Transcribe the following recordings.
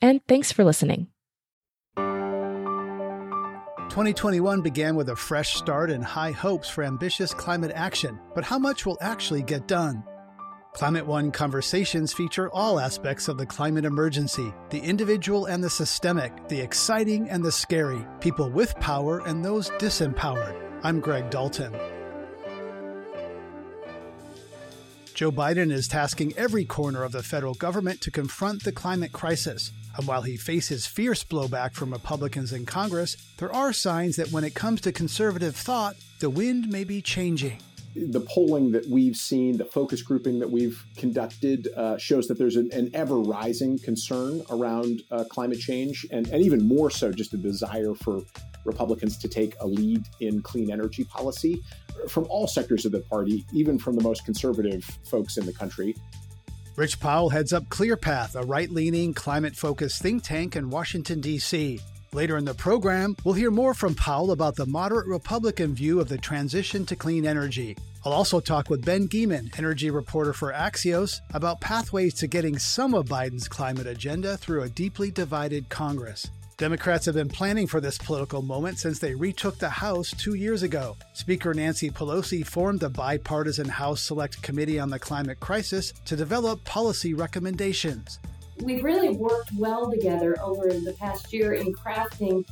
and thanks for listening. 2021 began with a fresh start and high hopes for ambitious climate action, but how much will actually get done? Climate One conversations feature all aspects of the climate emergency the individual and the systemic, the exciting and the scary, people with power and those disempowered. I'm Greg Dalton. Joe Biden is tasking every corner of the federal government to confront the climate crisis. And while he faces fierce blowback from Republicans in Congress, there are signs that when it comes to conservative thought, the wind may be changing. The polling that we've seen, the focus grouping that we've conducted, uh, shows that there's an, an ever rising concern around uh, climate change, and, and even more so, just a desire for Republicans to take a lead in clean energy policy from all sectors of the party, even from the most conservative folks in the country. Rich Powell heads up ClearPath, a right leaning, climate focused think tank in Washington, D.C. Later in the program, we'll hear more from Powell about the moderate Republican view of the transition to clean energy. I'll also talk with Ben Geman, energy reporter for Axios, about pathways to getting some of Biden's climate agenda through a deeply divided Congress. Democrats have been planning for this political moment since they retook the House two years ago. Speaker Nancy Pelosi formed a bipartisan House Select Committee on the Climate Crisis to develop policy recommendations. We've really worked well together over the past year in crafting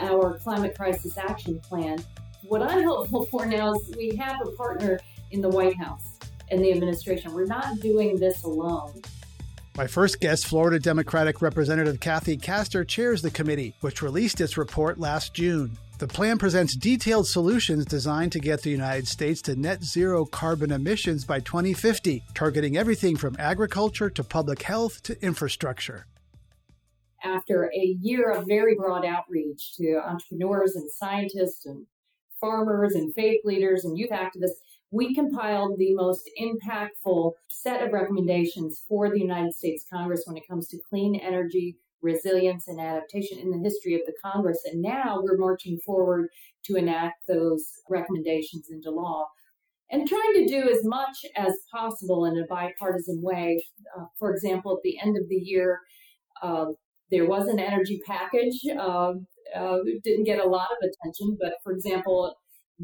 our climate crisis action plan. What I'm hopeful for now is we have a partner in the White House and the administration. We're not doing this alone. My first guest, Florida Democratic Representative Kathy Castor, chairs the committee, which released its report last June. The plan presents detailed solutions designed to get the United States to net zero carbon emissions by 2050, targeting everything from agriculture to public health to infrastructure. After a year of very broad outreach to entrepreneurs and scientists and farmers and faith leaders and youth activists, we compiled the most impactful set of recommendations for the United States Congress when it comes to clean energy, resilience, and adaptation in the history of the Congress. And now we're marching forward to enact those recommendations into law and trying to do as much as possible in a bipartisan way. Uh, for example, at the end of the year, uh, there was an energy package. Uh, uh didn't get a lot of attention, but for example,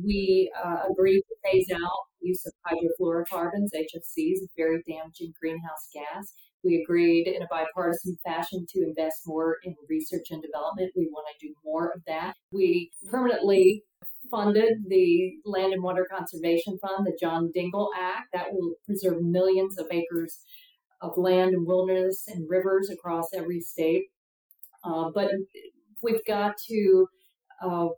we uh, agreed to phase out use of hydrofluorocarbons, HFCs, a very damaging greenhouse gas. We agreed in a bipartisan fashion to invest more in research and development. We want to do more of that. We permanently funded the Land and Water Conservation Fund, the John Dingell Act, that will preserve millions of acres of land and wilderness and rivers across every state. Uh, but we've got to uh,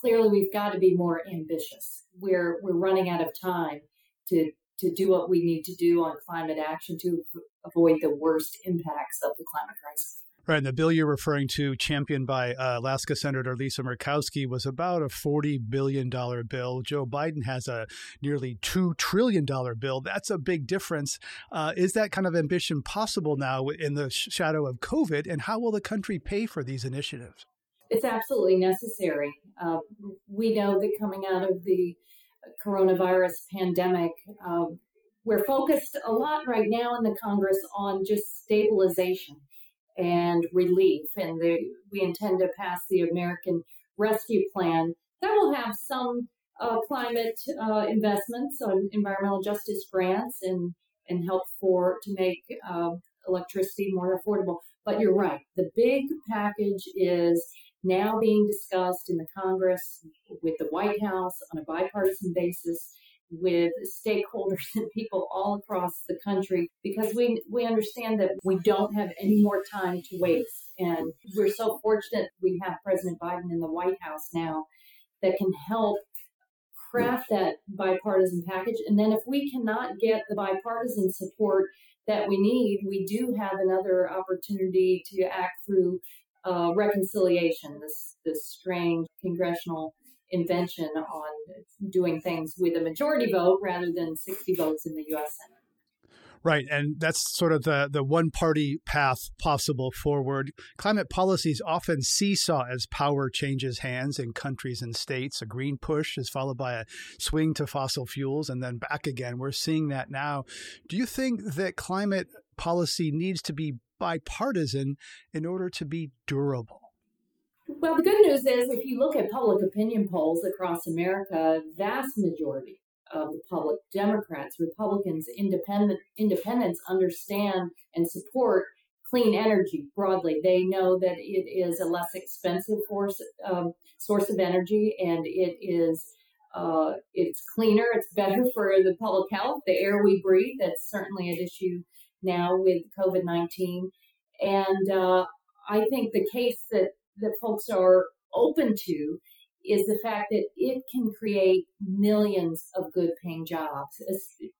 clearly we've got to be more ambitious. We're we're running out of time to to do what we need to do on climate action to avoid the worst impacts of the climate crisis. Right. And the bill you're referring to, championed by uh, Alaska Senator Lisa Murkowski, was about a $40 billion bill. Joe Biden has a nearly $2 trillion bill. That's a big difference. Uh, is that kind of ambition possible now in the shadow of COVID? And how will the country pay for these initiatives? It's absolutely necessary. Uh, we know that coming out of the coronavirus pandemic, uh, we're focused a lot right now in the Congress on just stabilization and relief. And the, we intend to pass the American Rescue Plan that will have some uh, climate uh, investments on environmental justice grants and and help for to make uh, electricity more affordable. But you're right. The big package is now being discussed in the Congress with the White House on a bipartisan basis with stakeholders and people all across the country because we we understand that we don't have any more time to waste. And we're so fortunate we have President Biden in the White House now that can help craft that bipartisan package. And then if we cannot get the bipartisan support that we need we do have another opportunity to act through uh, reconciliation this this strange congressional invention on doing things with a majority vote rather than 60 votes in the U.S. Senate. Right, and that's sort of the the one party path possible forward. Climate policies often seesaw as power changes hands in countries and states. A green push is followed by a swing to fossil fuels and then back again. We're seeing that now. Do you think that climate policy needs to be bipartisan in order to be durable? Well, the good news is if you look at public opinion polls across America, vast majority of the public, Democrats, Republicans, independent independents understand and support clean energy broadly. They know that it is a less expensive force, um, source of energy and it is uh, it's cleaner, it's better for the public health, the air we breathe. That's certainly an issue now with COVID 19. And uh, I think the case that that folks are open to is the fact that it can create millions of good paying jobs,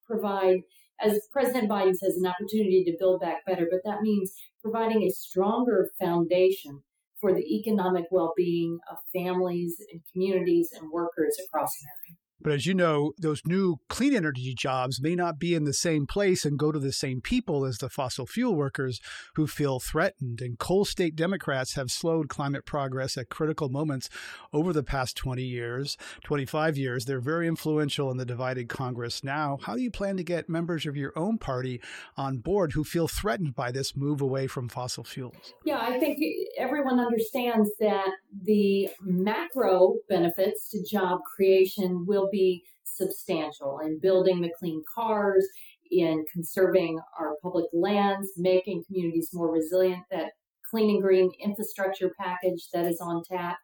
provide, as President Biden says, an opportunity to build back better. But that means providing a stronger foundation for the economic well being of families and communities and workers across America. But as you know, those new clean energy jobs may not be in the same place and go to the same people as the fossil fuel workers who feel threatened. And coal state Democrats have slowed climate progress at critical moments over the past 20 years, 25 years. They're very influential in the divided Congress now. How do you plan to get members of your own party on board who feel threatened by this move away from fossil fuels? Yeah, I think everyone understands that the macro benefits to job creation will be substantial in building the clean cars, in conserving our public lands, making communities more resilient, that clean and green infrastructure package that is on tap.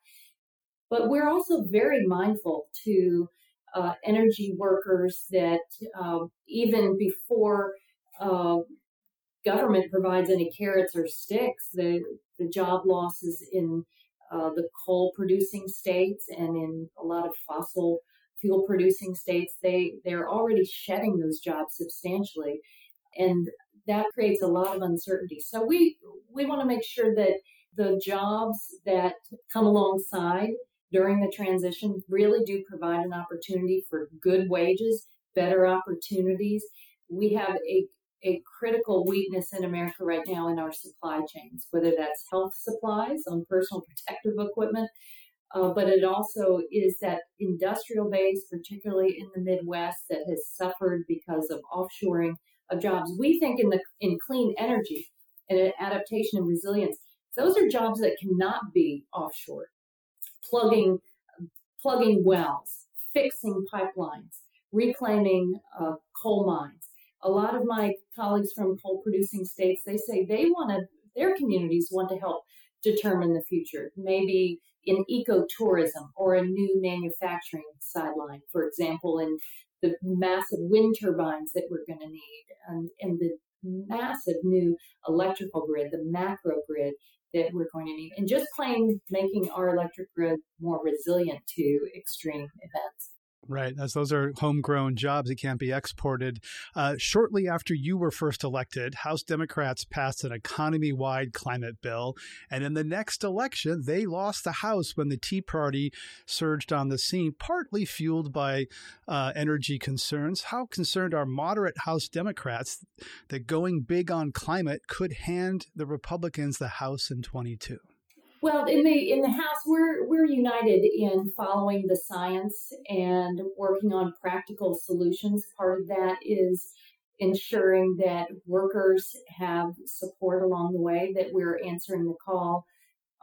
But we're also very mindful to uh, energy workers that uh, even before uh, government provides any carrots or sticks, the, the job losses in uh, the coal producing states and in a lot of fossil fuel producing states, they, they're already shedding those jobs substantially. And that creates a lot of uncertainty. So we, we want to make sure that the jobs that come alongside during the transition really do provide an opportunity for good wages, better opportunities. We have a, a critical weakness in America right now in our supply chains, whether that's health supplies on personal protective equipment, uh, but it also is that industrial base, particularly in the Midwest, that has suffered because of offshoring of jobs. We think in the in clean energy and adaptation and resilience, those are jobs that cannot be offshore. Plugging plugging wells, fixing pipelines, reclaiming uh, coal mines. A lot of my colleagues from coal producing states, they say they want to, their communities want to help determine the future. Maybe in ecotourism or a new manufacturing sideline, for example, in the massive wind turbines that we're going to need and, and the massive new electrical grid, the macro grid that we're going to need, and just plain making our electric grid more resilient to extreme events. Right, as those are homegrown jobs that can't be exported. Uh, shortly after you were first elected, House Democrats passed an economy wide climate bill. And in the next election, they lost the House when the Tea Party surged on the scene, partly fueled by uh, energy concerns. How concerned are moderate House Democrats that going big on climate could hand the Republicans the House in 22? Well, in the in the House, we're we're united in following the science and working on practical solutions. Part of that is ensuring that workers have support along the way, that we're answering the call,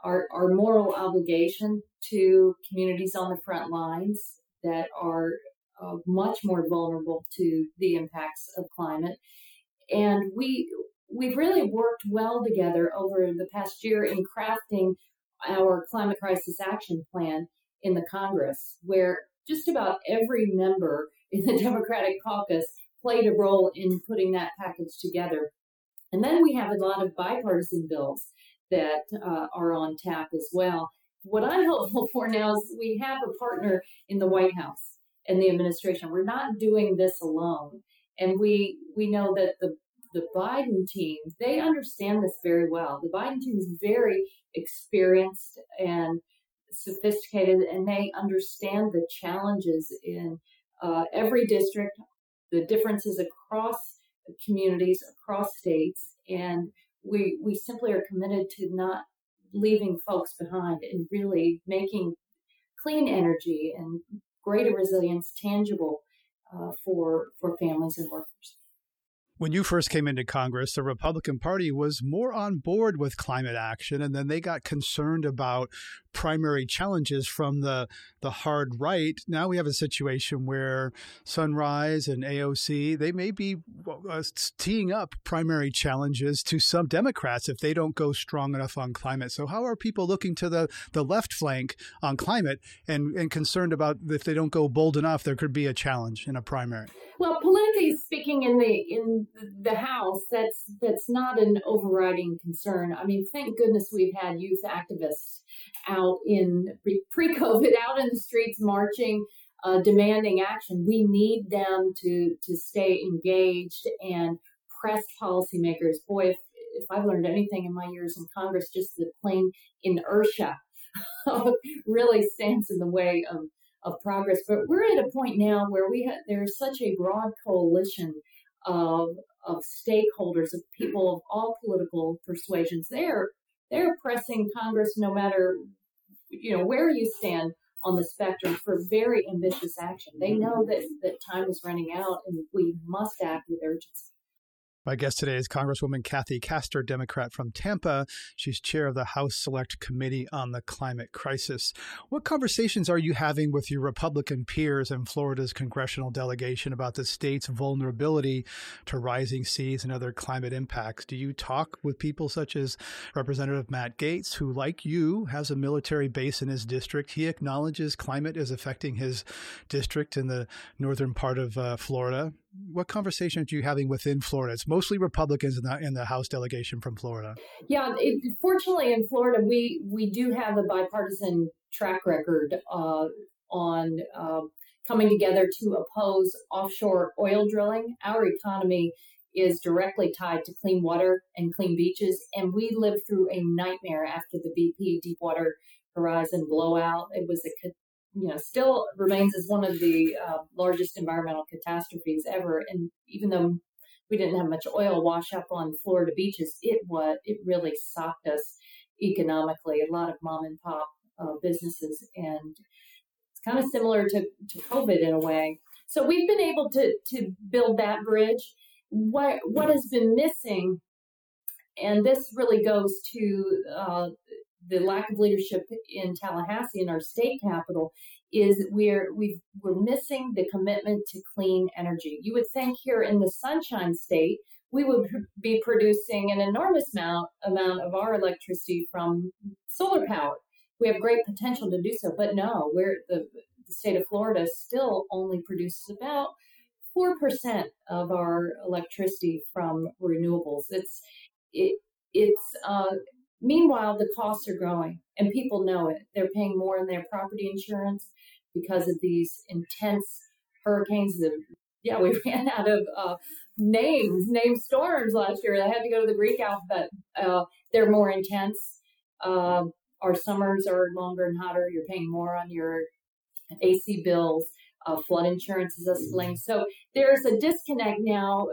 our, our moral obligation to communities on the front lines that are uh, much more vulnerable to the impacts of climate. And we we've really worked well together over the past year in crafting our climate crisis action plan in the Congress, where just about every member in the Democratic caucus played a role in putting that package together. And then we have a lot of bipartisan bills that uh, are on tap as well. What I'm hopeful for now is we have a partner in the White House and the administration. We're not doing this alone. And we we know that the the Biden team, they understand this very well. The Biden team is very experienced and sophisticated, and they understand the challenges in uh, every district, the differences across communities, across states, and we we simply are committed to not leaving folks behind and really making clean energy and greater resilience tangible uh, for for families and workers. When you first came into Congress, the Republican Party was more on board with climate action, and then they got concerned about primary challenges from the the hard right. Now we have a situation where Sunrise and AOC they may be uh, teeing up primary challenges to some Democrats if they don't go strong enough on climate. So how are people looking to the the left flank on climate and and concerned about if they don't go bold enough, there could be a challenge in a primary? Well, politically speaking, in the in the House, that's that's not an overriding concern. I mean, thank goodness we've had youth activists out in pre COVID, out in the streets marching, uh, demanding action. We need them to to stay engaged and press policymakers. Boy, if if I've learned anything in my years in Congress, just the plain inertia really stands in the way of of progress. But we're at a point now where we have there's such a broad coalition of of stakeholders, of people of all political persuasions. They're they're pressing Congress no matter you know where you stand on the spectrum for very ambitious action. They know that, that time is running out and we must act with urgency. My guest today is Congresswoman Kathy Castor, Democrat from Tampa. She's chair of the House Select Committee on the Climate Crisis. What conversations are you having with your Republican peers in Florida's congressional delegation about the state's vulnerability to rising seas and other climate impacts? Do you talk with people such as Representative Matt Gaetz, who, like you, has a military base in his district? He acknowledges climate is affecting his district in the northern part of uh, Florida what conversations are you having within Florida? It's mostly Republicans in the in the House delegation from Florida. Yeah, it, fortunately in Florida, we we do have a bipartisan track record uh, on uh, coming together to oppose offshore oil drilling. Our economy is directly tied to clean water and clean beaches, and we lived through a nightmare after the BP Deepwater Horizon blowout. It was a you know, still remains as one of the uh, largest environmental catastrophes ever. And even though we didn't have much oil wash up on Florida beaches, it was it really socked us economically. A lot of mom and pop uh, businesses, and it's kind of similar to, to COVID in a way. So we've been able to to build that bridge. What what has been missing, and this really goes to uh, the lack of leadership in Tallahassee, in our state capital, is we're we are missing the commitment to clean energy. You would think here in the Sunshine State we would be producing an enormous amount amount of our electricity from solar power. We have great potential to do so, but no, we're the, the state of Florida still only produces about four percent of our electricity from renewables. It's it it's uh, Meanwhile, the costs are growing and people know it. They're paying more in their property insurance because of these intense hurricanes. Yeah, we ran out of uh, names, name storms last year. I had to go to the Greek alphabet. Uh, they're more intense. Uh, our summers are longer and hotter. You're paying more on your AC bills. Uh, flood insurance is escalating. So there's a disconnect now,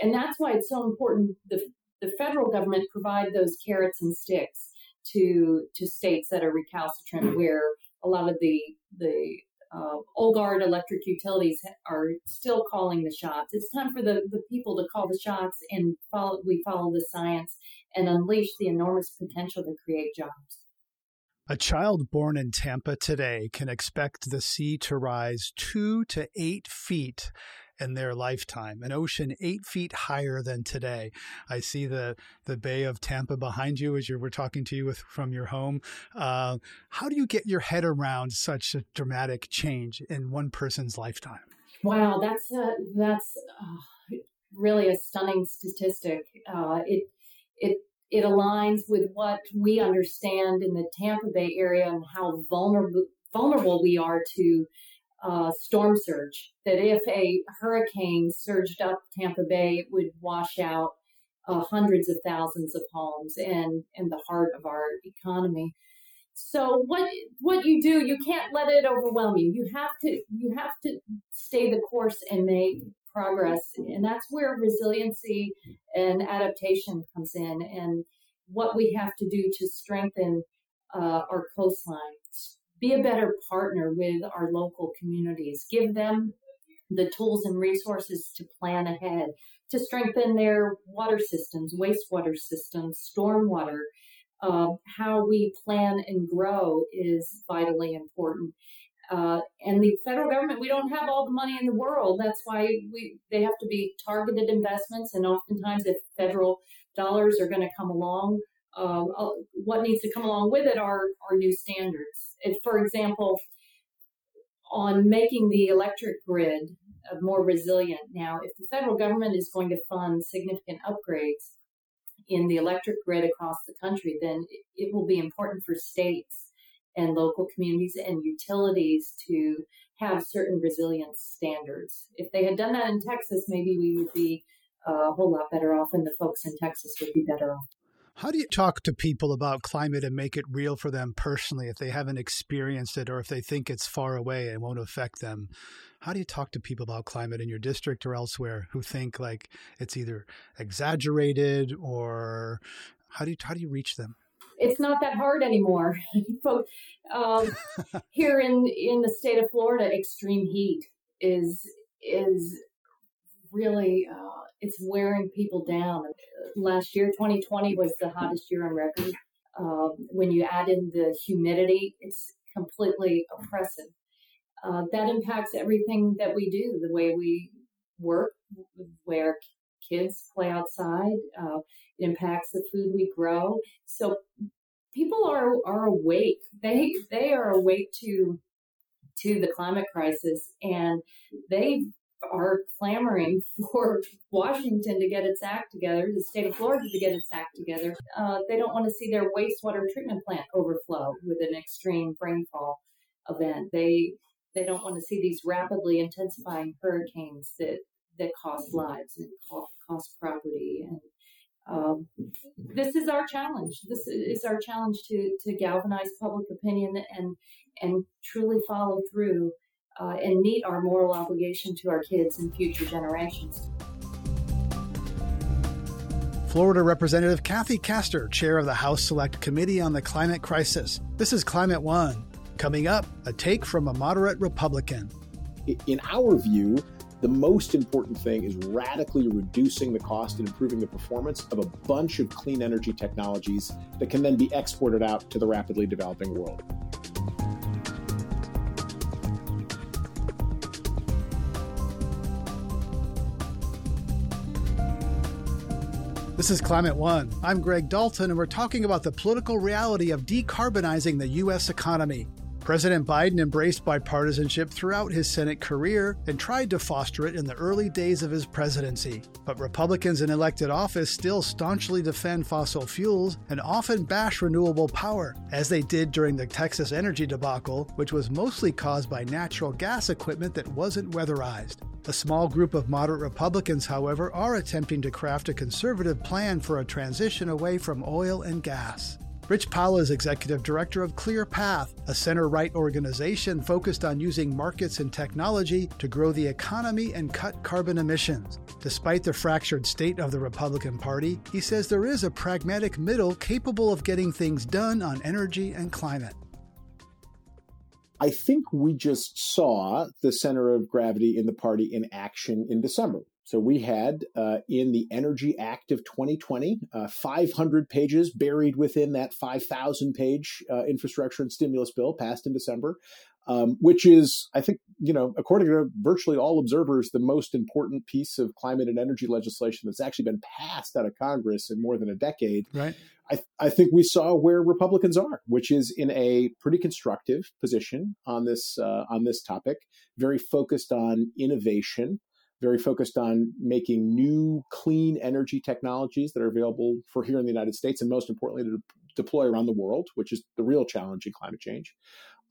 and that's why it's so important. The the federal government provide those carrots and sticks to to states that are recalcitrant, where a lot of the the uh, old guard electric utilities are still calling the shots. It's time for the, the people to call the shots and follow, we follow the science and unleash the enormous potential to create jobs. A child born in Tampa today can expect the sea to rise two to eight feet in their lifetime, an ocean eight feet higher than today. I see the, the Bay of Tampa behind you as you were talking to you with, from your home. Uh, how do you get your head around such a dramatic change in one person's lifetime? Wow, that's a, that's uh, really a stunning statistic. Uh, it it it aligns with what we understand in the Tampa Bay area and how vulnerable vulnerable we are to uh, storm surge. That if a hurricane surged up Tampa Bay, it would wash out uh, hundreds of thousands of homes and and the heart of our economy. So what what you do, you can't let it overwhelm you. You have to you have to stay the course and make progress, and that's where resiliency and adaptation comes in, and what we have to do to strengthen uh, our coastlines. Be a better partner with our local communities. Give them the tools and resources to plan ahead, to strengthen their water systems, wastewater systems, stormwater, uh, how we plan and grow is vitally important. Uh, and the federal government, we don't have all the money in the world. That's why we they have to be targeted investments, and oftentimes, if federal dollars are going to come along, uh, uh, what needs to come along with it are are new standards. If, for example, on making the electric grid more resilient. Now, if the federal government is going to fund significant upgrades in the electric grid across the country, then it will be important for states and local communities and utilities to have certain resilience standards. If they had done that in Texas, maybe we would be a whole lot better off, and the folks in Texas would be better off. How do you talk to people about climate and make it real for them personally if they haven't experienced it or if they think it's far away and won't affect them? How do you talk to people about climate in your district or elsewhere who think like it's either exaggerated or how do you how do you reach them? It's not that hard anymore. um, here in in the state of Florida, extreme heat is is really uh, it's wearing people down. Last year, 2020 was the hottest year on record. Um, when you add in the humidity, it's completely oppressive. Uh, that impacts everything that we do, the way we work, where kids play outside. Uh, it impacts the food we grow. So people are are awake. They they are awake to to the climate crisis, and they are clamoring for Washington to get its act together, the state of Florida to get its act together. Uh, they don't want to see their wastewater treatment plant overflow with an extreme rainfall event. They they don't want to see these rapidly intensifying hurricanes that that cost lives and cost property and um, this is our challenge. This is our challenge to to galvanize public opinion and and truly follow through uh, and meet our moral obligation to our kids and future generations. Florida Representative Kathy Castor, chair of the House Select Committee on the Climate Crisis. This is Climate One. Coming up, a take from a moderate Republican. In our view, the most important thing is radically reducing the cost and improving the performance of a bunch of clean energy technologies that can then be exported out to the rapidly developing world. This is Climate One. I'm Greg Dalton, and we're talking about the political reality of decarbonizing the U.S. economy. President Biden embraced bipartisanship throughout his Senate career and tried to foster it in the early days of his presidency. But Republicans in elected office still staunchly defend fossil fuels and often bash renewable power, as they did during the Texas energy debacle, which was mostly caused by natural gas equipment that wasn't weatherized. A small group of moderate Republicans, however, are attempting to craft a conservative plan for a transition away from oil and gas. Rich Powell is executive director of ClearPath, a center right organization focused on using markets and technology to grow the economy and cut carbon emissions. Despite the fractured state of the Republican Party, he says there is a pragmatic middle capable of getting things done on energy and climate. I think we just saw the center of gravity in the party in action in December. So we had uh, in the Energy Act of 2020, uh, 500 pages buried within that 5,000 page uh, infrastructure and stimulus bill passed in December. um, which is, I think, you know, according to virtually all observers, the most important piece of climate and energy legislation that's actually been passed out of Congress in more than a decade. Right. I, I think we saw where Republicans are, which is in a pretty constructive position on this uh, on this topic, very focused on innovation, very focused on making new clean energy technologies that are available for here in the United States, and most importantly, to deploy around the world, which is the real challenge in climate change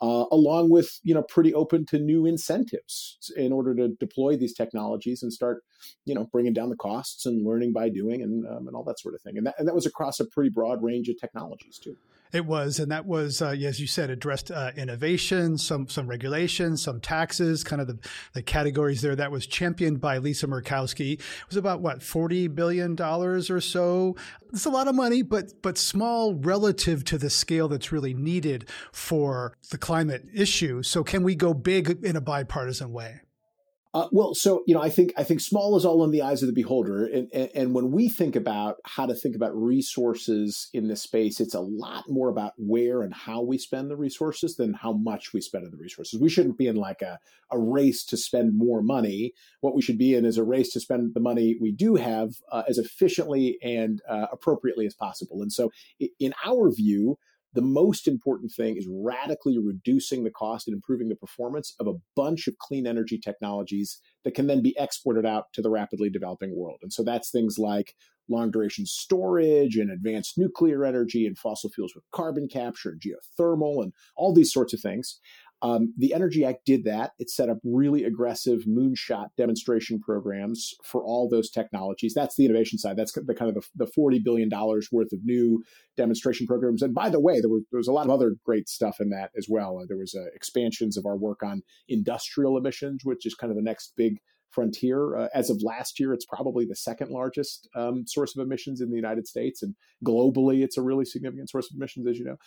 uh, along with you know pretty open to new incentives in order to deploy these technologies and start you know bringing down the costs and learning by doing and, um, and all that sort of thing. And that, and that was across a pretty broad range of technologies too it was, and that was, uh, as you said, addressed uh, innovation, some some regulations, some taxes, kind of the, the categories there. That was championed by Lisa Murkowski. It was about what forty billion dollars or so. It's a lot of money, but but small relative to the scale that's really needed for the climate issue. So, can we go big in a bipartisan way? Uh, well, so you know, I think I think small is all in the eyes of the beholder, and, and, and when we think about how to think about resources in this space, it's a lot more about where and how we spend the resources than how much we spend on the resources. We shouldn't be in like a a race to spend more money. What we should be in is a race to spend the money we do have uh, as efficiently and uh, appropriately as possible. And so, in our view, the most important thing is radically reducing the cost and improving the performance of a bunch of clean energy technologies that can then be exported out to the rapidly developing world. And so that's things like long duration storage and advanced nuclear energy and fossil fuels with carbon capture and geothermal and all these sorts of things. Um, the Energy Act did that. It set up really aggressive moonshot demonstration programs for all those technologies. That's the innovation side. That's the kind of the, the $40 billion worth of new demonstration programs. And by the way, there was, there was a lot of other great stuff in that as well. Uh, there was uh, expansions of our work on industrial emissions, which is kind of the next big frontier. Uh, as of last year, it's probably the second largest um, source of emissions in the United States, and globally, it's a really significant source of emissions, as you know.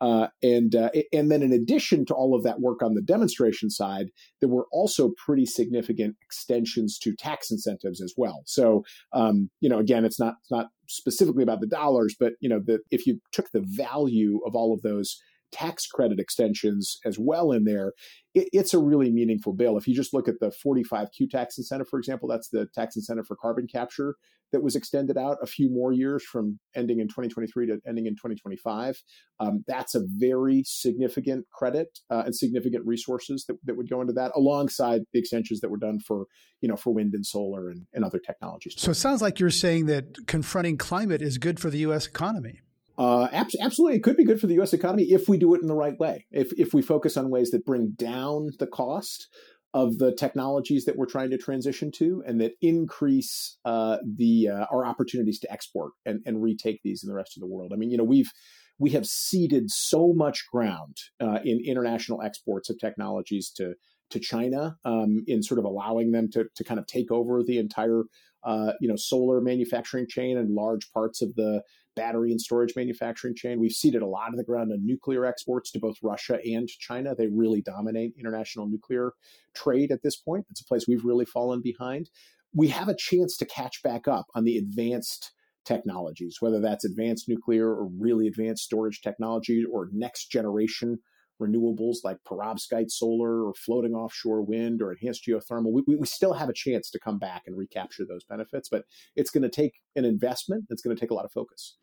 Uh, and uh, and then in addition to all of that work on the demonstration side, there were also pretty significant extensions to tax incentives as well. So um, you know, again, it's not it's not specifically about the dollars, but you know, the, if you took the value of all of those tax credit extensions as well in there, it, it's a really meaningful bill. If you just look at the 45Q tax incentive, for example, that's the tax incentive for carbon capture that was extended out a few more years from ending in 2023 to ending in 2025. Um, that's a very significant credit uh, and significant resources that, that would go into that, alongside the extensions that were done for you know for wind and solar and, and other technologies. So it sounds like you're saying that confronting climate is good for the U.S. economy. Uh, absolutely, it could be good for the U.S. economy if we do it in the right way. If if we focus on ways that bring down the cost of the technologies that we're trying to transition to, and that increase uh, the uh, our opportunities to export and, and retake these in the rest of the world. I mean, you know, we've we have ceded so much ground uh, in international exports of technologies to to China um, in sort of allowing them to to kind of take over the entire uh, you know solar manufacturing chain and large parts of the battery and storage manufacturing chain. We've ceded a lot of the ground on nuclear exports to both Russia and China. They really dominate international nuclear trade at this point. It's a place we've really fallen behind. We have a chance to catch back up on the advanced technologies, whether that's advanced nuclear or really advanced storage technology or next generation renewables like perovskite solar or floating offshore wind or enhanced geothermal, we, we still have a chance to come back and recapture those benefits. But it's going to take an investment. It's going to take a lot of focus.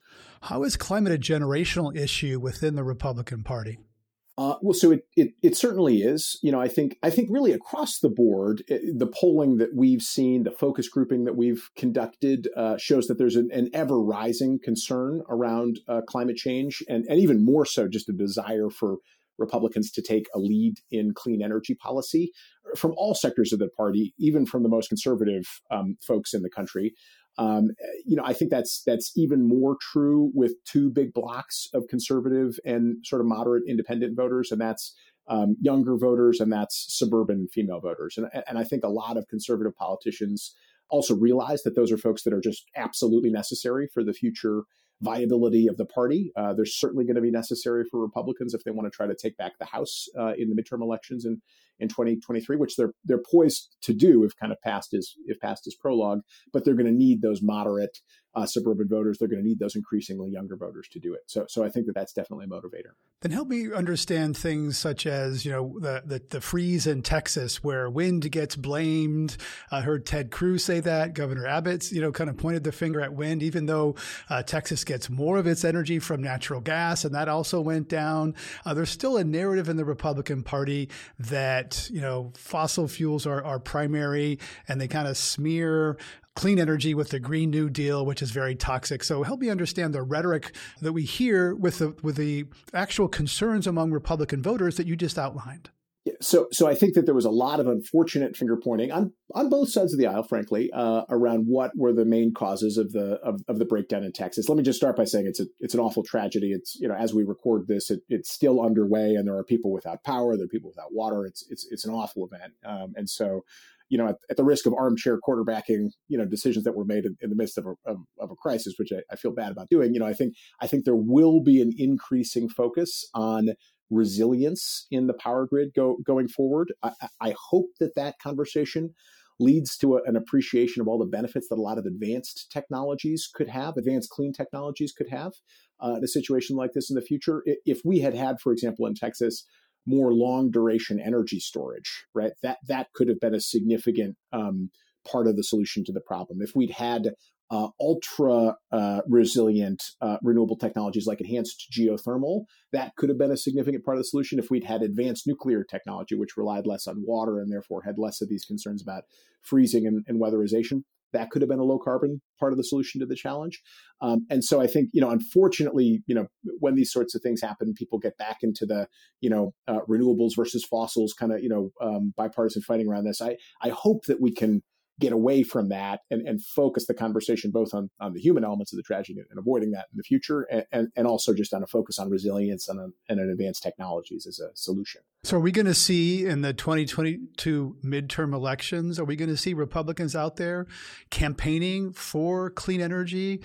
How is climate a generational issue within the Republican Party? Uh, well, so it, it, it certainly is. You know, I think I think really across the board, it, eh, the polling that we've seen, the focus grouping that we've conducted, uh, shows that there's an, an ever rising concern around uh, climate change, and and even more so, just a desire for Republicans to take a lead in clean energy policy from all sectors of the party, even from the most conservative um, folks in the country. Um, you know, I think that's that's even more true with two big blocks of conservative and sort of moderate independent voters, and that's um, younger voters and that's suburban female voters. And, and I think a lot of conservative politicians also realize that those are folks that are just absolutely necessary for the future viability of the party. Uh, they're certainly going to be necessary for Republicans if they want to try to take back the House uh, in the midterm elections in in 2023, which they're they're poised to do if kind of past is if past is prologue. But they're going to need those moderate uh, suburban voters. They're going to need those increasingly younger voters to do it. So, so I think that that's definitely a motivator. Then help me understand things such as you know the the, the freeze in Texas where wind gets blamed. I heard Ted Cruz say that. Governor Abbott's you know kind of pointed the finger at wind, even though uh, Texas gets more of its energy from natural gas, and that also went down. Uh, there's still a narrative in the Republican Party that you know fossil fuels are, are primary, and they kind of smear clean energy with the Green New Deal, which is very toxic. So help me understand the rhetoric that we hear with the with the actual concerns among Republican voters that you just outlined. So, so I think that there was a lot of unfortunate finger pointing on on both sides of the aisle, frankly, uh, around what were the main causes of the of, of, the breakdown in Texas. Let me just start by saying it's a it's an awful tragedy. It's you know as we record this, it, it's still underway, and there are people without power, there are people without water. It's it's it's an awful event, um, and so you know, at, at, the risk of armchair quarterbacking, you know, decisions that were made in, in the midst of a, of, of a crisis, which I, I, feel bad about doing, you know, I think I think there will be an increasing focus on resilience in the power grid go, going forward. I, I hope that that conversation leads to a, an appreciation of all the benefits that a lot of advanced technologies could have, advanced clean technologies could have uh, in a situation like this in the future. If we had had, for example, in Texas, more long duration energy storage, right? That that could have been a significant um, part of the solution to the problem. If we'd had uh, ultra uh, resilient uh, renewable technologies like enhanced geothermal, that could have been a significant part of the solution. If we'd had advanced nuclear technology, which relied less on water and therefore had less of these concerns about freezing and, and weatherization, that could have been a low carbon part of the solution to the challenge. Um, and so I think, you know, unfortunately, you know, when these sorts of things happen, people get back into the, you know, uh, renewables versus fossils kind of, you know, um, bipartisan fighting around this. I, I hope that we can get away from that and, and focus the conversation both on, on the human elements of the tragedy and avoiding that in the future and, and, and also just on a focus on resilience and, and advanced technologies as a solution. So are we going to see in the 2022 midterm elections, are we going to see Republicans out there campaigning for clean energy?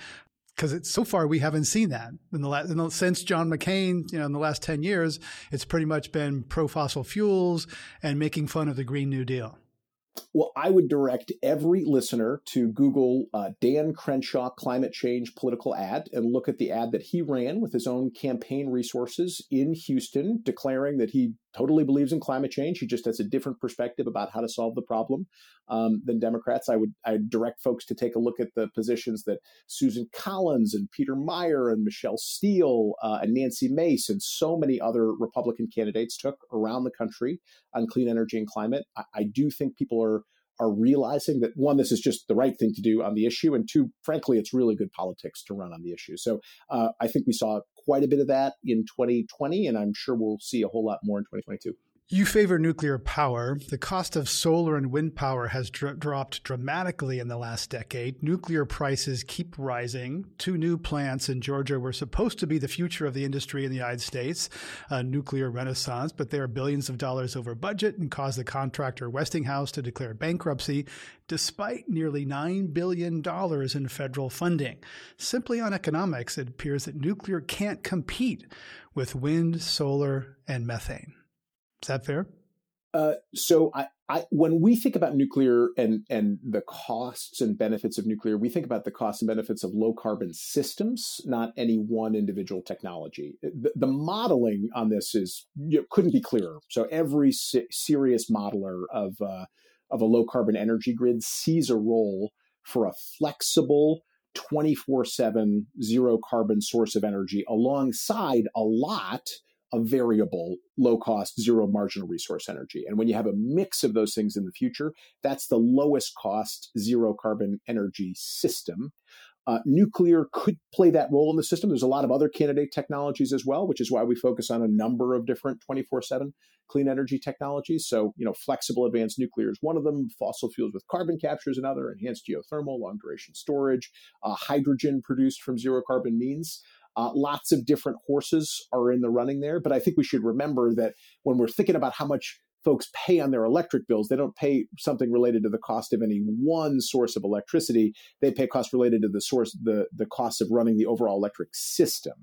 Because so far we haven't seen that in the, last, the, since John McCain. You know, in the last ten years, it's pretty much been pro fossil fuels and making fun of the Green New Deal. Well, I would direct every listener to Google uh, Dan Crenshaw climate change political ad and look at the ad that he ran with his own campaign resources in Houston, declaring that he totally believes in climate change. He just has a different perspective about how to solve the problem um, than Democrats. I would I direct folks to take a look at the positions that Susan Collins and Peter Meijer and Michelle Steel uh, and Nancy Mace and so many other Republican candidates took around the country on clean energy and climate. I, I do think people are are realizing that one, this is just the right thing to do on the issue, and two, frankly, it's really good politics to run on the issue. So uh, I think we saw quite a bit of that in 2020, and I'm sure we'll see a whole lot more in 2022. You favor nuclear power. The cost of solar and wind power has dr- dropped dramatically in the last decade. Nuclear prices keep rising. Two new plants in Georgia were supposed to be the future of the industry in the United States, a nuclear renaissance, but they are billions of dollars over budget and caused the contractor Westinghouse to declare bankruptcy despite nearly $9 billion in federal funding. Simply on economics, it appears that nuclear can't compete with wind, solar, and methane. Is that fair? Uh, so I, I, when we think about nuclear and and the costs and benefits of nuclear, we think about the costs and benefits of low carbon systems, not any one individual technology. The, the modeling on this is you know, couldn't be clearer. So every se- serious modeler of uh, of a low carbon energy grid sees a role for a flexible 24 7 zero carbon source of energy alongside a lot a variable, low cost, zero marginal resource energy. And when you have a mix of those things in the future, that's the lowest cost, zero carbon energy system. Uh, nuclear could play that role in the system. There's a lot of other candidate technologies as well, which is why we focus on a number of different 24 7 clean energy technologies. So, you know, flexible advanced nuclear is one of them, fossil fuels with carbon capture is another, enhanced geothermal, long duration storage, uh, hydrogen produced from zero carbon means. Uh, lots of different horses are in the running there, but I think we should remember that when we're thinking about how much folks pay on their electric bills, they don't pay something related to the cost of any one source of electricity. They pay costs related to the source, the, the cost of running the overall electric system.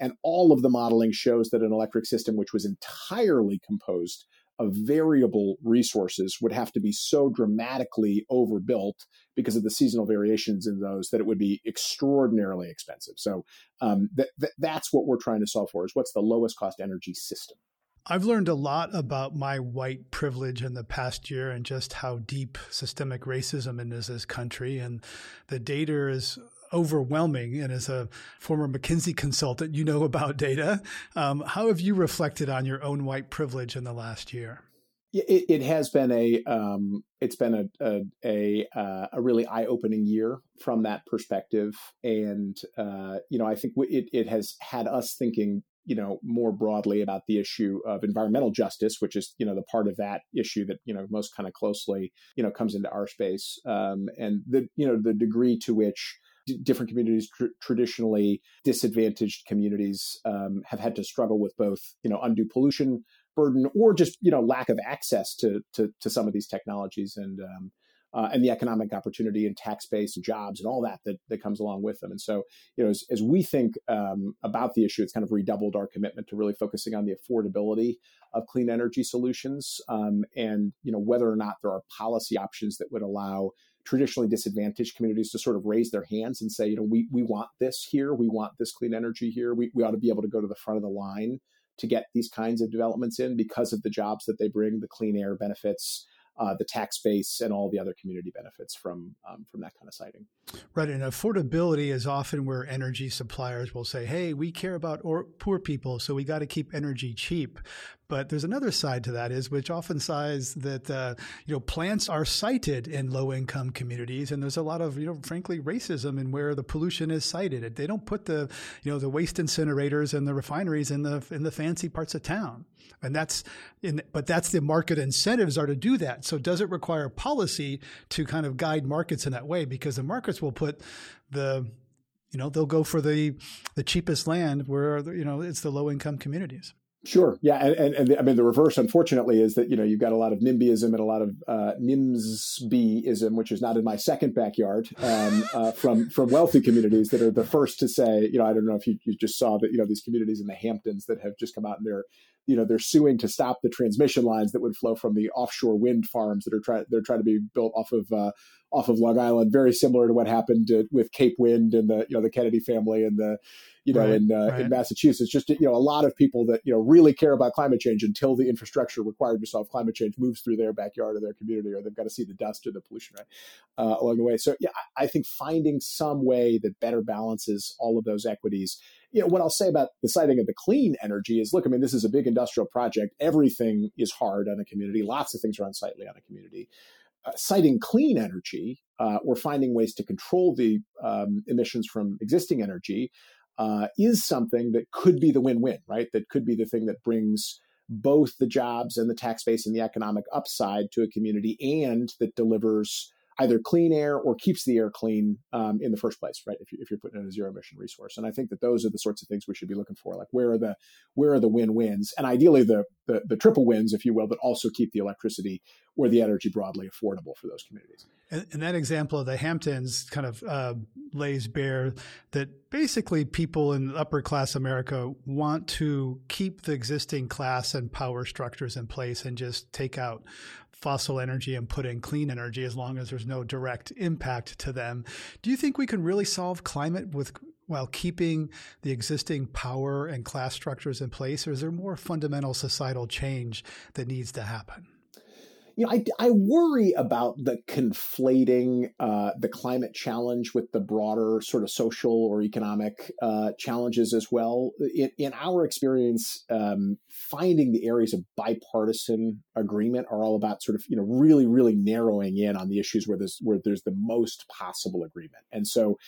And all of the modeling shows that an electric system which was entirely composed of variable resources would have to be so dramatically overbuilt because of the seasonal variations in those that it would be extraordinarily expensive. So um, th- th- that's what we're trying to solve for: is what's the lowest cost energy system. I've learned a lot about my white privilege in the past year and just how deep systemic racism is in this country. And the data is overwhelming. And as a former McKinsey consultant, you know about data. Um, how have you reflected on your own white privilege in the last year? It, it has been a um, it's been a a a, uh, a really eye opening year from that perspective, and uh, you know I think it it has had us thinking you know more broadly about the issue of environmental justice which is you know the part of that issue that you know most kind of closely you know comes into our space um, and the you know the degree to which d- different communities tr- traditionally disadvantaged communities um, have had to struggle with both you know undue pollution burden or just you know lack of access to to, to some of these technologies and um, uh, and the economic opportunity and tax base and jobs and all that that, that comes along with them. And so, you know, as, as we think um, about the issue, it's kind of redoubled our commitment to really focusing on the affordability of clean energy solutions um, and, you know, whether or not there are policy options that would allow traditionally disadvantaged communities to sort of raise their hands and say, you know, we, we want this here, we want this clean energy here, we, we ought to be able to go to the front of the line to get these kinds of developments in because of the jobs that they bring, the clean air benefits, uh, the tax base and all the other community benefits from um, from that kind of siting. Right, and affordability is often where energy suppliers will say, "Hey, we care about or- poor people, so we got to keep energy cheap." But there's another side to that is which often says that uh, you know plants are sited in low income communities, and there's a lot of you know frankly racism in where the pollution is sited. They don't put the you know the waste incinerators and the refineries in the in the fancy parts of town, and that's in but that's the market incentives are to do that. So does it require policy to kind of guide markets in that way? Because the markets will put the you know they'll go for the the cheapest land where you know it's the low income communities. Sure. Yeah. And, and, and the, I mean, the reverse, unfortunately, is that, you know, you've got a lot of NIMBYism and a lot of uh, NIMSByism, which is not in my second backyard, um, uh, from, from wealthy communities that are the first to say, you know, I don't know if you, you just saw that, you know, these communities in the Hamptons that have just come out and they're, you know, they're suing to stop the transmission lines that would flow from the offshore wind farms that are trying, they're trying to be built off of, uh, off of Long Island, very similar to what happened to, with Cape Wind and the, you know, the Kennedy family and the, you know, right, in uh, right. in Massachusetts. Just you know, a lot of people that you know really care about climate change until the infrastructure required to solve climate change moves through their backyard or their community, or they've got to see the dust or the pollution right uh, along the way. So yeah, I think finding some way that better balances all of those equities. You know, what I'll say about the siting of the clean energy is, look, I mean, this is a big industrial project. Everything is hard on a community. Lots of things are unsightly on a community. Uh, siting clean energy uh, or finding ways to control the um, emissions from existing energy uh, is something that could be the win-win, right? That could be the thing that brings both the jobs and the tax base and the economic upside to a community, and that delivers either clean air or keeps the air clean um, in the first place, right? If, you, if you're putting in a zero emission resource, and I think that those are the sorts of things we should be looking for. Like where are the where are the win wins, and ideally the, the the triple wins, if you will, but also keep the electricity or the energy broadly affordable for those communities. And, and that example of the Hamptons kind of uh, lays bare that basically people in upper class America want to keep the existing class and power structures in place and just take out fossil energy and put in clean energy as long as there's no direct impact to them. Do you think we can really solve climate with while keeping the existing power and class structures in place, or is there more fundamental societal change that needs to happen? you know, I, I worry about the conflating uh, the climate challenge with the broader sort of social or economic uh, challenges as well. In, in our experience, um, finding the areas of bipartisan agreement are all about sort of you know really really narrowing in on the issues where there's where there's the most possible agreement. And so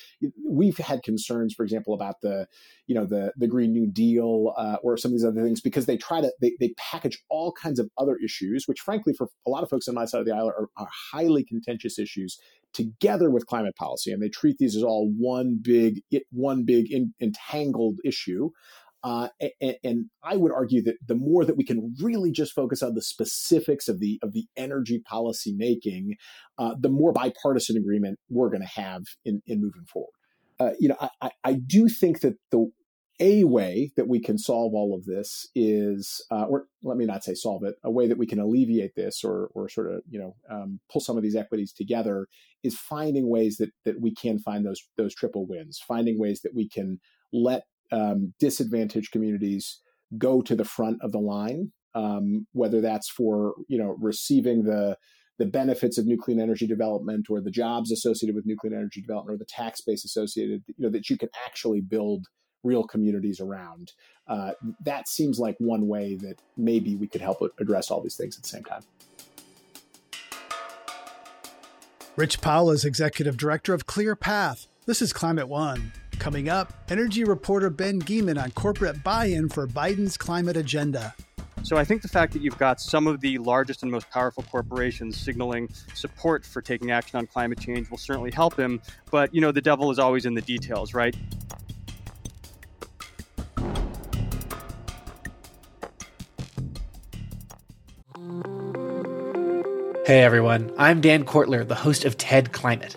we've had concerns, for example, about the you know the the Green New Deal uh, or some of these other things because they try to they, they package all kinds of other issues, which frankly for a lot of folks on my side of the aisle are, are highly contentious issues together with climate policy, and they treat these as all one big one big in, entangled issue. Uh, and, and, I would argue that the more that we can really just focus on the specifics of the of the energy policy making, uh, the more bipartisan agreement we're going to have in, in moving forward. Uh, you know, I, I do think that the a way that we can solve all of this is, uh, or let me not say solve it, a way that we can alleviate this or, or sort of, you know, um, pull some of these equities together is finding ways that that we can find those those triple wins, finding ways that we can let um, disadvantaged communities go to the front of the line, um, whether that's for you know receiving the the benefits of nuclear energy development or the jobs associated with nuclear energy development or the tax base associated, you know, that you can actually build real communities around. Uh, that seems like one way that maybe we could help address all these things at the same time. Rich Powell is executive director of ClearPath. This is Climate One. Coming up, energy reporter Ben Geman on corporate buy in for Biden's climate agenda. So I think the fact that you've got some of the largest and most powerful corporations signaling support for taking action on climate change will certainly help him. But, you know, the devil is always in the details, right? Hey everyone, I'm Dan Kwartler, the host of TED Climate.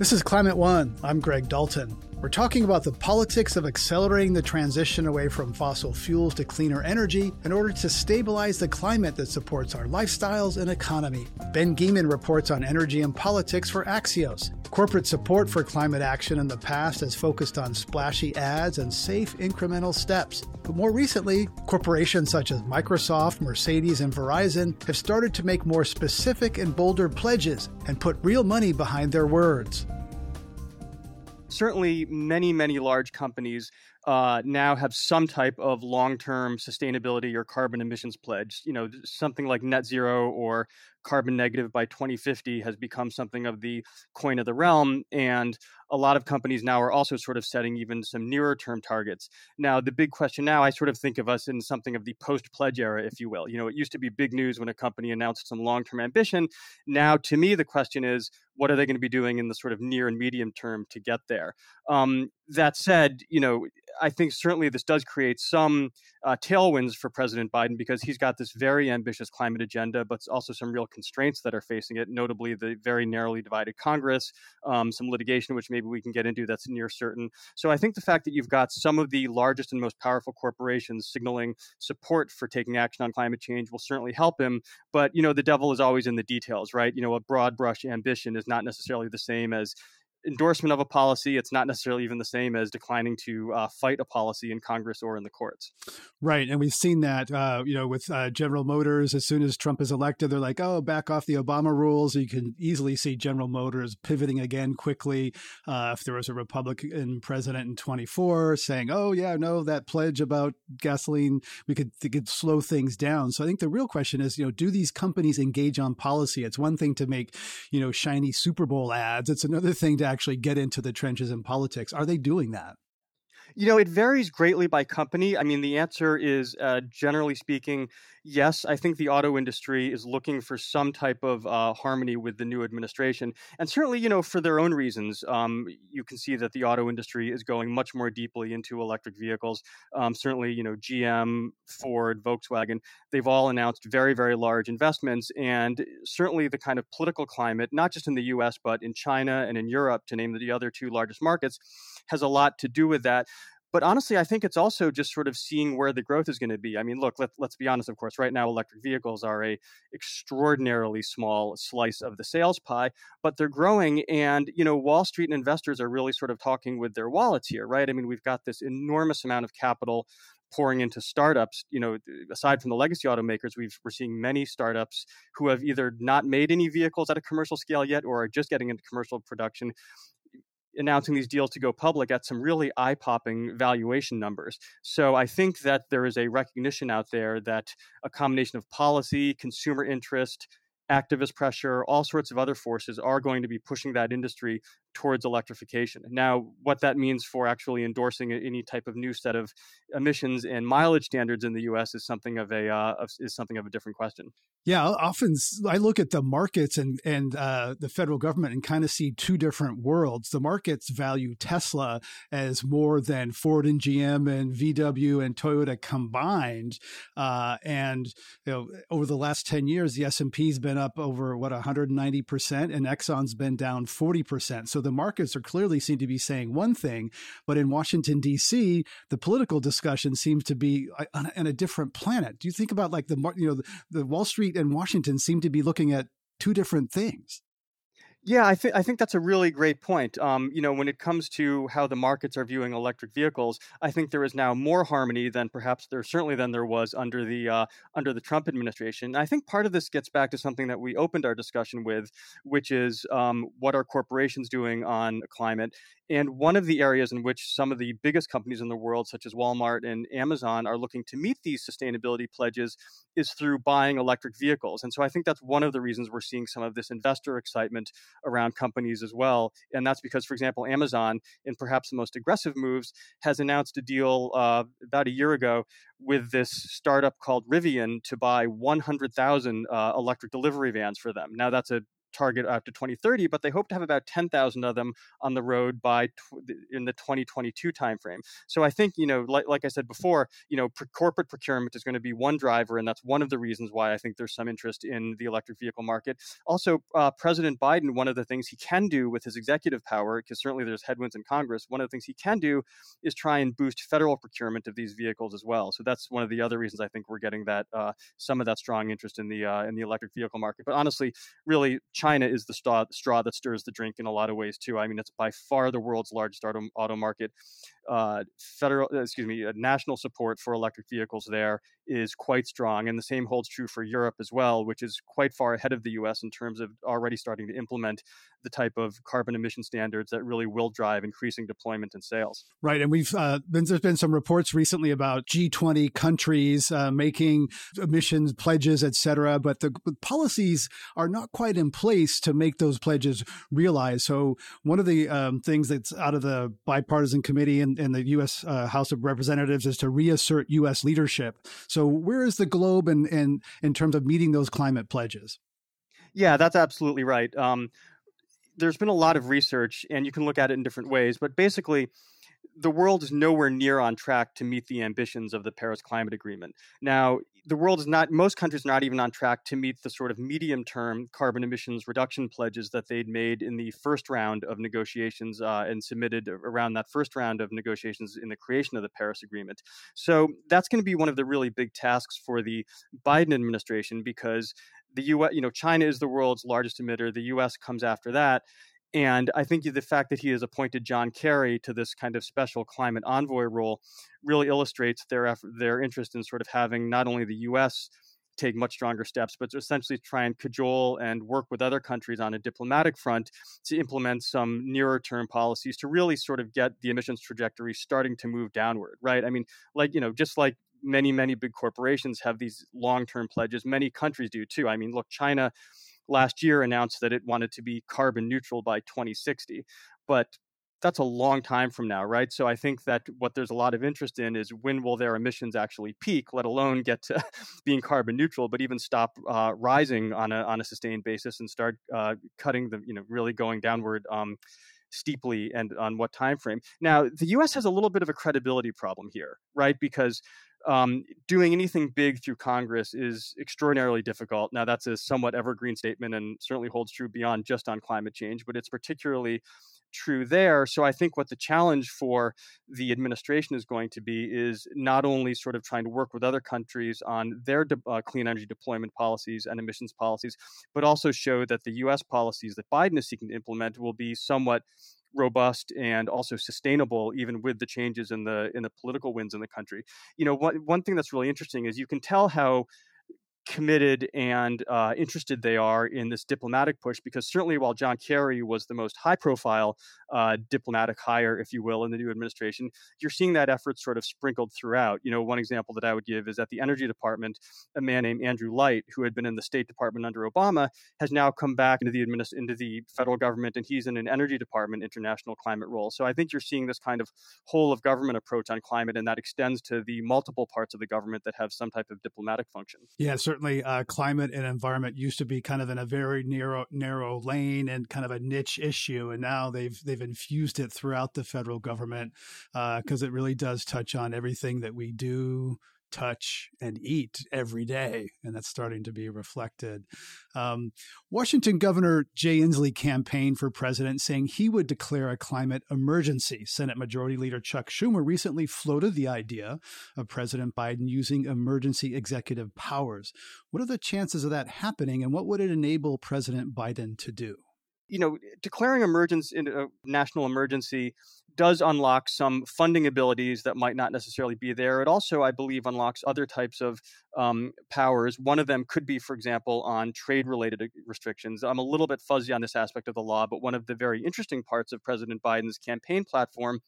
This is Climate One. I'm Greg Dalton. We're talking about the politics of accelerating the transition away from fossil fuels to cleaner energy in order to stabilize the climate that supports our lifestyles and economy. Ben Geman reports on energy and politics for Axios. Corporate support for climate action in the past has focused on splashy ads and safe incremental steps. But more recently, corporations such as Microsoft, Mercedes, and Verizon have started to make more specific and bolder pledges and put real money behind their words certainly many, many large companies uh, now have some type of long-term sustainability or carbon emissions pledge. You know, something like net zero or carbon negative by 2050 has become something of the coin of the realm. And a lot of companies now are also sort of setting even some nearer term targets. Now, the big question now, I sort of think of us in something of the post pledge era, if you will. You know, it used to be big news when a company announced some long term ambition. Now, to me, the question is, what are they going to be doing in the sort of near and medium term to get there? Um, that said, you know, I think certainly this does create some uh, tailwinds for President Biden because he's got this very ambitious climate agenda, but also some real constraints that are facing it, notably the very narrowly divided Congress, um, some litigation, which maybe we can get into that's near certain. So I think the fact that you've got some of the largest and most powerful corporations signaling support for taking action on climate change will certainly help him. But, you know, the devil is always in the details, right? You know, a broad brush ambition is not necessarily the same as endorsement of a policy, it's not necessarily even the same as declining to uh, fight a policy in Congress or in the courts. Right, and we've seen that, uh, you know, with uh, General Motors. As soon as Trump is elected, they're like, "Oh, back off the Obama rules." You can easily see General Motors pivoting again quickly. Uh, if there was a Republican president in 24 saying, "Oh, yeah, no, that pledge about gasoline, we could could slow things down." So I think the real question is, you know, do these companies engage on policy? It's one thing to make, you know, shiny Super Bowl ads. It's another thing to actually get into the trenches in politics. Are they doing that? You know, it varies greatly by company. I mean, the answer is uh, generally speaking, yes. I think the auto industry is looking for some type of uh, harmony with the new administration. And certainly, you know, for their own reasons, um, you can see that the auto industry is going much more deeply into electric vehicles. Um, certainly, you know, GM, Ford, Volkswagen, they've all announced very, very large investments. And certainly the kind of political climate, not just in the US, but in China and in Europe, to name the other two largest markets, has a lot to do with that. But honestly, I think it's also just sort of seeing where the growth is going to be. I mean, look, let, let's be honest, of course, right now electric vehicles are a extraordinarily small slice of the sales pie, but they're growing. And, you know, Wall Street and investors are really sort of talking with their wallets here, right? I mean, we've got this enormous amount of capital pouring into startups. You know, aside from the legacy automakers, we are seeing many startups who have either not made any vehicles at a commercial scale yet or are just getting into commercial production announcing these deals to go public at some really eye popping valuation numbers. So I think that there is a recognition out there that a combination of policy, consumer interest, activist pressure, all sorts of other forces are going to be pushing that industry towards electrification. Now, what that means for actually endorsing any type of new set of emissions and mileage standards in the U.S. is something of a uh, is something of a different question. Yeah, often I look at the markets and and uh, the federal government and kind of see two different worlds. The markets value Tesla as more than Ford and GM and VW and Toyota combined, uh, and you know over the last ten years, the S and P's been up over what 190 percent, and Exxon's been down 40 percent. So the markets are clearly seem to be saying one thing, but in Washington D.C., the political discussion seems to be uh, on, on a different planet. Do you think about like the you know the, the Wall Street and Washington seem to be looking at two different things. Yeah, I think I think that's a really great point. Um, you know, when it comes to how the markets are viewing electric vehicles, I think there is now more harmony than perhaps there certainly than there was under the uh, under the Trump administration. And I think part of this gets back to something that we opened our discussion with, which is um, what are corporations doing on climate and one of the areas in which some of the biggest companies in the world, such as Walmart and Amazon, are looking to meet these sustainability pledges is through buying electric vehicles. And so I think that's one of the reasons we're seeing some of this investor excitement around companies as well. And that's because, for example, Amazon, in perhaps the most aggressive moves, has announced a deal uh, about a year ago with this startup called Rivian to buy 100,000 uh, electric delivery vans for them. Now, that's a target after 2030, but they hope to have about 10,000 of them on the road by in the 2022 timeframe. So I think, you know, like, like I said before, you know, corporate procurement is going to be one driver, and that's one of the reasons why I think there's some interest in the electric vehicle market. Also, uh, President Biden, one of the things he can do with his executive power, because certainly there's headwinds in Congress, one of the things he can do is try and boost federal procurement of these vehicles as well. So that's one of the other reasons I think we're getting that uh, some of that strong interest in the uh, in the electric vehicle market. But honestly, really China is the straw, straw that stirs the drink in a lot of ways too. I mean, it's by far the world's largest auto, auto market. Uh, federal, uh, excuse me, uh, national support for electric vehicles there is quite strong, and the same holds true for Europe as well, which is quite far ahead of the U.S. in terms of already starting to implement the type of carbon emission standards that really will drive increasing deployment and sales. Right, and we've uh, been, there's been some reports recently about G20 countries making emissions pledges, et cetera, but the policies are not quite in place to make those pledges realized. So one of the um, things that's out of the bipartisan committee and, and the U.S. Uh, House of Representatives is to reassert U.S. leadership. So where is the globe in, in, in terms of meeting those climate pledges? Yeah, that's absolutely right. Um, there's been a lot of research, and you can look at it in different ways, but basically, the world is nowhere near on track to meet the ambitions of the Paris Climate Agreement. Now, the world is not, most countries are not even on track to meet the sort of medium term carbon emissions reduction pledges that they'd made in the first round of negotiations uh, and submitted around that first round of negotiations in the creation of the Paris Agreement. So that's going to be one of the really big tasks for the Biden administration because the US, you know, China is the world's largest emitter. The US comes after that. And I think the fact that he has appointed John Kerry to this kind of special climate envoy role really illustrates their effort, their interest in sort of having not only the U.S. take much stronger steps, but to essentially try and cajole and work with other countries on a diplomatic front to implement some nearer term policies to really sort of get the emissions trajectory starting to move downward. Right? I mean, like you know, just like many many big corporations have these long term pledges, many countries do too. I mean, look, China last year announced that it wanted to be carbon neutral by 2060. But that's a long time from now, right? So I think that what there's a lot of interest in is when will their emissions actually peak, let alone get to being carbon neutral, but even stop uh, rising on a on a sustained basis and start uh, cutting the you know really going downward. Um, steeply and on what time frame now the us has a little bit of a credibility problem here right because um, doing anything big through Congress is extraordinarily difficult. Now, that's a somewhat evergreen statement and certainly holds true beyond just on climate change, but it's particularly true there. So I think what the challenge for the administration is going to be is not only sort of trying to work with other countries on their de- uh, clean energy deployment policies and emissions policies, but also show that the U.S. policies that Biden is seeking to implement will be somewhat robust and also sustainable even with the changes in the in the political winds in the country. You know one, one thing that's really interesting is you can tell how committed and uh, interested they are in this diplomatic push because certainly while John Kerry was the most high profile uh, diplomatic hire, if you will, in the new administration, you're seeing that effort sort of sprinkled throughout. You know, one example that I would give is at the Energy Department, a man named Andrew Light, who had been in the State Department under Obama, has now come back into the administ- into the federal government, and he's in an Energy Department international climate role. So I think you're seeing this kind of whole of government approach on climate, and that extends to the multiple parts of the government that have some type of diplomatic function. Yeah, certainly, uh, climate and environment used to be kind of in a very narrow narrow lane and kind of a niche issue, and now they've they've infused it throughout the federal government because uh, it really does touch on everything that we do touch and eat every day, and that's starting to be reflected. Um, Washington Governor Jay Inslee campaigned for president, saying he would declare a climate emergency. Senate Majority Leader Chuck Schumer recently floated the idea of President Biden using emergency executive powers. What are the chances of that happening, and what would it enable President Biden to do? You know, declaring emergency, a uh, national emergency does unlock some funding abilities that might not necessarily be there. It also, I believe, unlocks other types of um, powers. One of them could be, for example, on trade related uh, restrictions. I'm a little bit fuzzy on this aspect of the law, but one of the very interesting parts of President Biden's campaign platform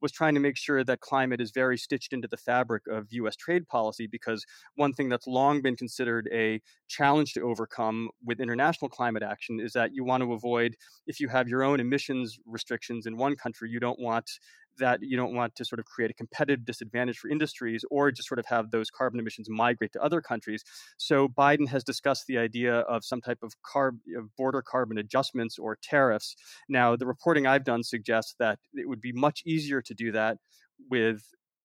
was trying to make sure that climate is very stitched into the fabric of U.S. trade policy because one thing that's long been considered a challenge to overcome with international climate action is that you want to avoid if you have your own emissions restrictions in one country, you don't want that you don't want to sort of create a competitive disadvantage for industries or just sort of have those carbon emissions migrate to other countries. So Biden has discussed the idea of some type of carb, border carbon adjustments or tariffs. Now, the reporting I've done suggests that it would be much easier to do that with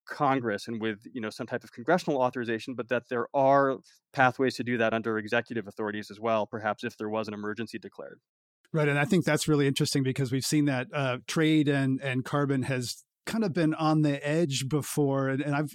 Congress and with you know some type of congressional authorization, but that there are pathways to do that under executive authorities as well, perhaps if there was an emergency declared. Right, and I think that's really interesting because we've seen that uh, trade and and carbon has kind of been on the edge before and, and i've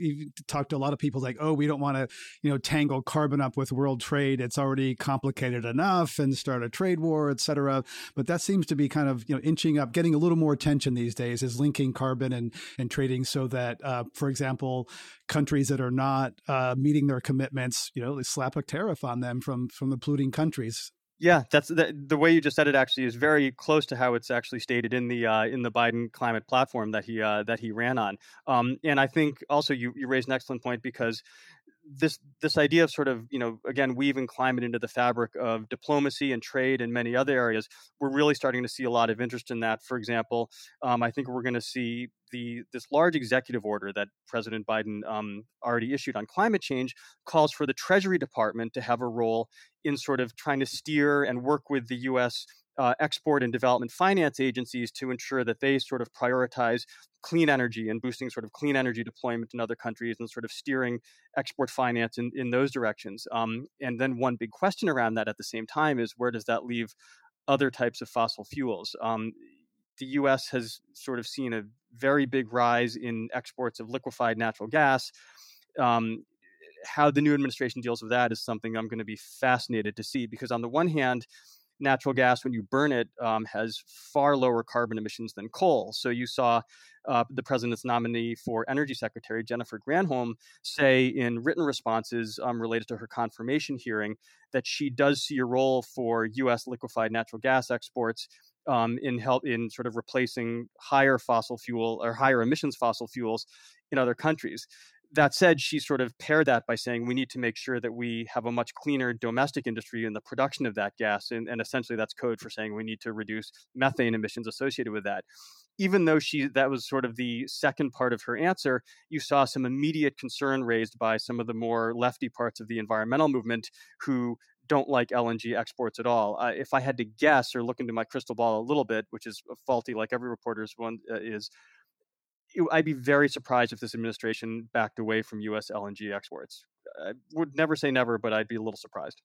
talked to a lot of people like oh we don't want to you know tangle carbon up with world trade. It's already complicated enough and start a trade war et cetera. But that seems to be kind of you know inching up getting a little more attention these days is linking carbon and and trading so that uh, for example countries that are not uh, meeting their commitments you know slap a tariff on them from from the polluting countries yeah, that's the, the way you just said it. Actually, is very close to how it's actually stated in the uh, in the Biden climate platform that he uh, that he ran on. Um, and I think also you you raised an excellent point because this this idea of sort of you know again weaving climate into the fabric of diplomacy and trade and many other areas we're really starting to see a lot of interest in that. For example um, i think we're going to see the this large executive order that president biden um, already issued on climate change calls for the treasury department to have a role in sort of trying to steer and work with the us uh, export and development finance agencies to ensure that they sort of prioritize clean energy and boosting sort of clean energy deployment in other countries and sort of steering export finance in, in those directions. Um, and then one big question around that at the same time is where does that leave other types of fossil fuels? Um, the US has sort of seen a very big rise in exports of liquefied natural gas. Um, how the new administration deals with that is something I'm going to be fascinated to see because, on the one hand, natural gas, when you burn it, um, has far lower carbon emissions than coal. So you saw uh, the president's nominee for Energy Secretary, Jennifer Granholm, say in written responses um, related to her confirmation hearing that she does see a role for U.S. liquefied natural gas exports um, in help in sort of replacing higher fossil fuel or higher emissions fossil fuels in other countries that said, she sort of paired that by saying we need to make sure that we have a much cleaner domestic industry in the production of that gas. And, and essentially, that's code for saying we need to reduce methane emissions associated with that. Even though she that was sort of the second part of her answer, you saw some immediate concern raised by some of the more lefty parts of the environmental movement who don't like LNG exports at all. Uh, if I had to guess or look into my crystal ball a little bit, which is faulty like every reporter's one uh, is, I'd be very surprised if this administration backed away from U.S. LNG exports. I would never say never, but I'd be a little surprised.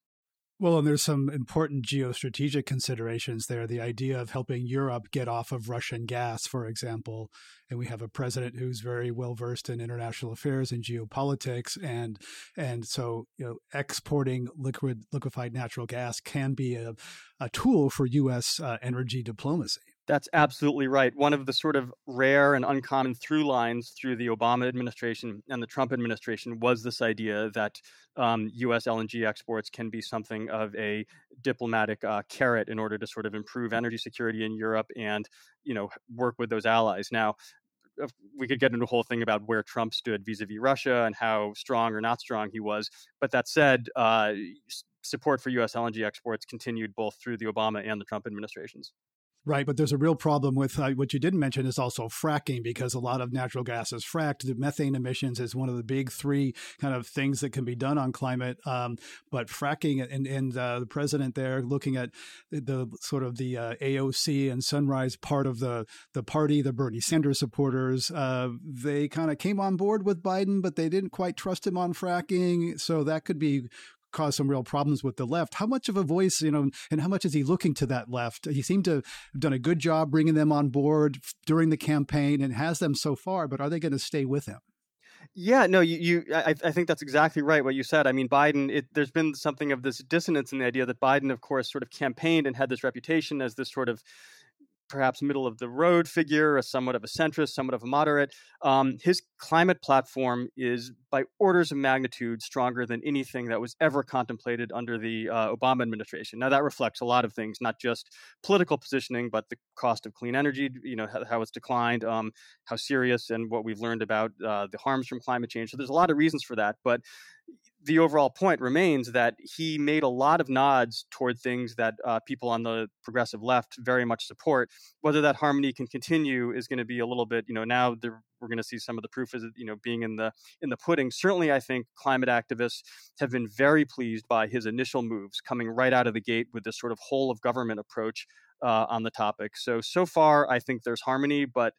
Well, and there's some important geostrategic considerations there. The idea of helping Europe get off of Russian gas, for example, and we have a president who's very well versed in international affairs and geopolitics, and and so you know, exporting liquid liquefied natural gas can be a, a tool for U.S. Uh, energy diplomacy. That's absolutely right. One of the sort of rare and uncommon through lines through the Obama administration and the Trump administration was this idea that um, U.S. LNG exports can be something of a diplomatic uh, carrot in order to sort of improve energy security in Europe and, you know, work with those allies. Now, we could get into a whole thing about where Trump stood vis-a-vis Russia and how strong or not strong he was. But that said, uh, support for U.S. LNG exports continued both through the Obama and the Trump administrations. Right, but there's a real problem with uh, what you didn't mention is also fracking because a lot of natural gas is fracked. The methane emissions is one of the big three kind of things that can be done on climate. Um, but fracking and, and uh, the president there looking at the, the sort of the uh, AOC and Sunrise part of the the party, the Bernie Sanders supporters, uh, they kind of came on board with Biden, but they didn't quite trust him on fracking. So that could be cause some real problems with the left. How much of a voice, you know, and how much is he looking to that left? He seemed to have done a good job bringing them on board during the campaign and has them so far, but are they going to stay with him? Yeah, no, you, you I, I, think that's exactly right what you said. I mean, Biden, it, there's been something of this dissonance in the idea that Biden, of course, sort of campaigned and had this reputation as this sort of perhaps middle of the road figure, a somewhat of a centrist, somewhat of a moderate. Um, his climate platform is by orders of magnitude stronger than anything that was ever contemplated under the uh, Obama administration. Now that reflects a lot of things, not just political positioning, but the cost of clean energy. You know how, how it's declined, um, how serious, and what we've learned about uh, the harms from climate change. So there's a lot of reasons for that, but the overall point remains that he made a lot of nods toward things that uh, people on the progressive left very much support. Whether that harmony can continue is going to be a little bit, you know, now we're going to see some of the proof is, you know, being in the in the pudding. Certainly, I think climate activists have been very pleased by his initial moves, coming right out of the gate with this sort of whole of government approach uh, on the topic. So so far, I think there's harmony, but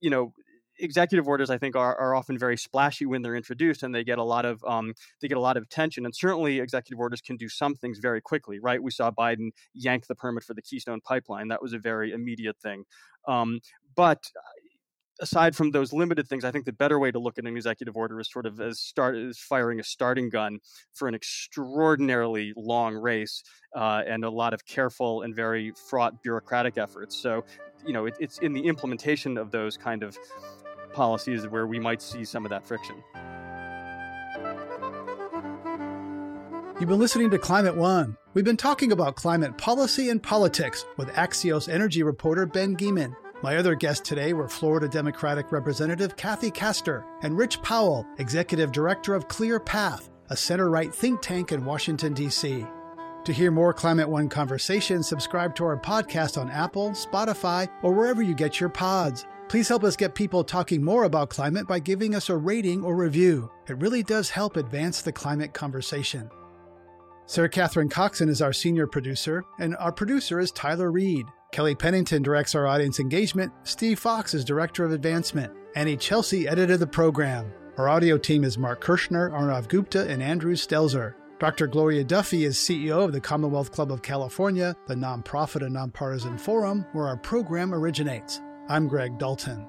you know executive orders I think are, are often very splashy when they're introduced and they get a lot of um, they get a lot of attention and certainly executive orders can do some things very quickly right? We saw Biden yank the permit for the Keystone pipeline. That was a very immediate thing. Um, but aside from those limited things, I think the better way to look at an executive order is sort of as start as firing a starting gun for an extraordinarily long race uh, and a lot of careful and very fraught bureaucratic efforts. So, you know, it, it's in the implementation of those kind of policies where we might see some of that friction. You've been listening to Climate One. We've been talking about climate policy and politics with Axios energy reporter Ben Geman. My other guests today were Florida Democratic Representative Kathy Castor and Rich Powell, Executive Director of ClearPath, a center right think tank in Washington, D.C. To hear more Climate One conversations, subscribe to our podcast on Apple, Spotify, or wherever you get your pods. Please help us get people talking more about climate by giving us a rating or review. It really does help advance the climate conversation. Sara-Katherine Coxon is our senior producer, and our producer is Tyler Reed. Kelly Pennington directs our audience engagement. Steve Fox is director of advancement. Annie Chelsea edited the program. Our audio team is Mark Kirschner, Arnav Gupta, and Andrew Stelzer. Dr. Gloria Duffy is CEO of the Commonwealth Club of California, the nonprofit and nonpartisan forum where our program originates. I'm Greg Dalton.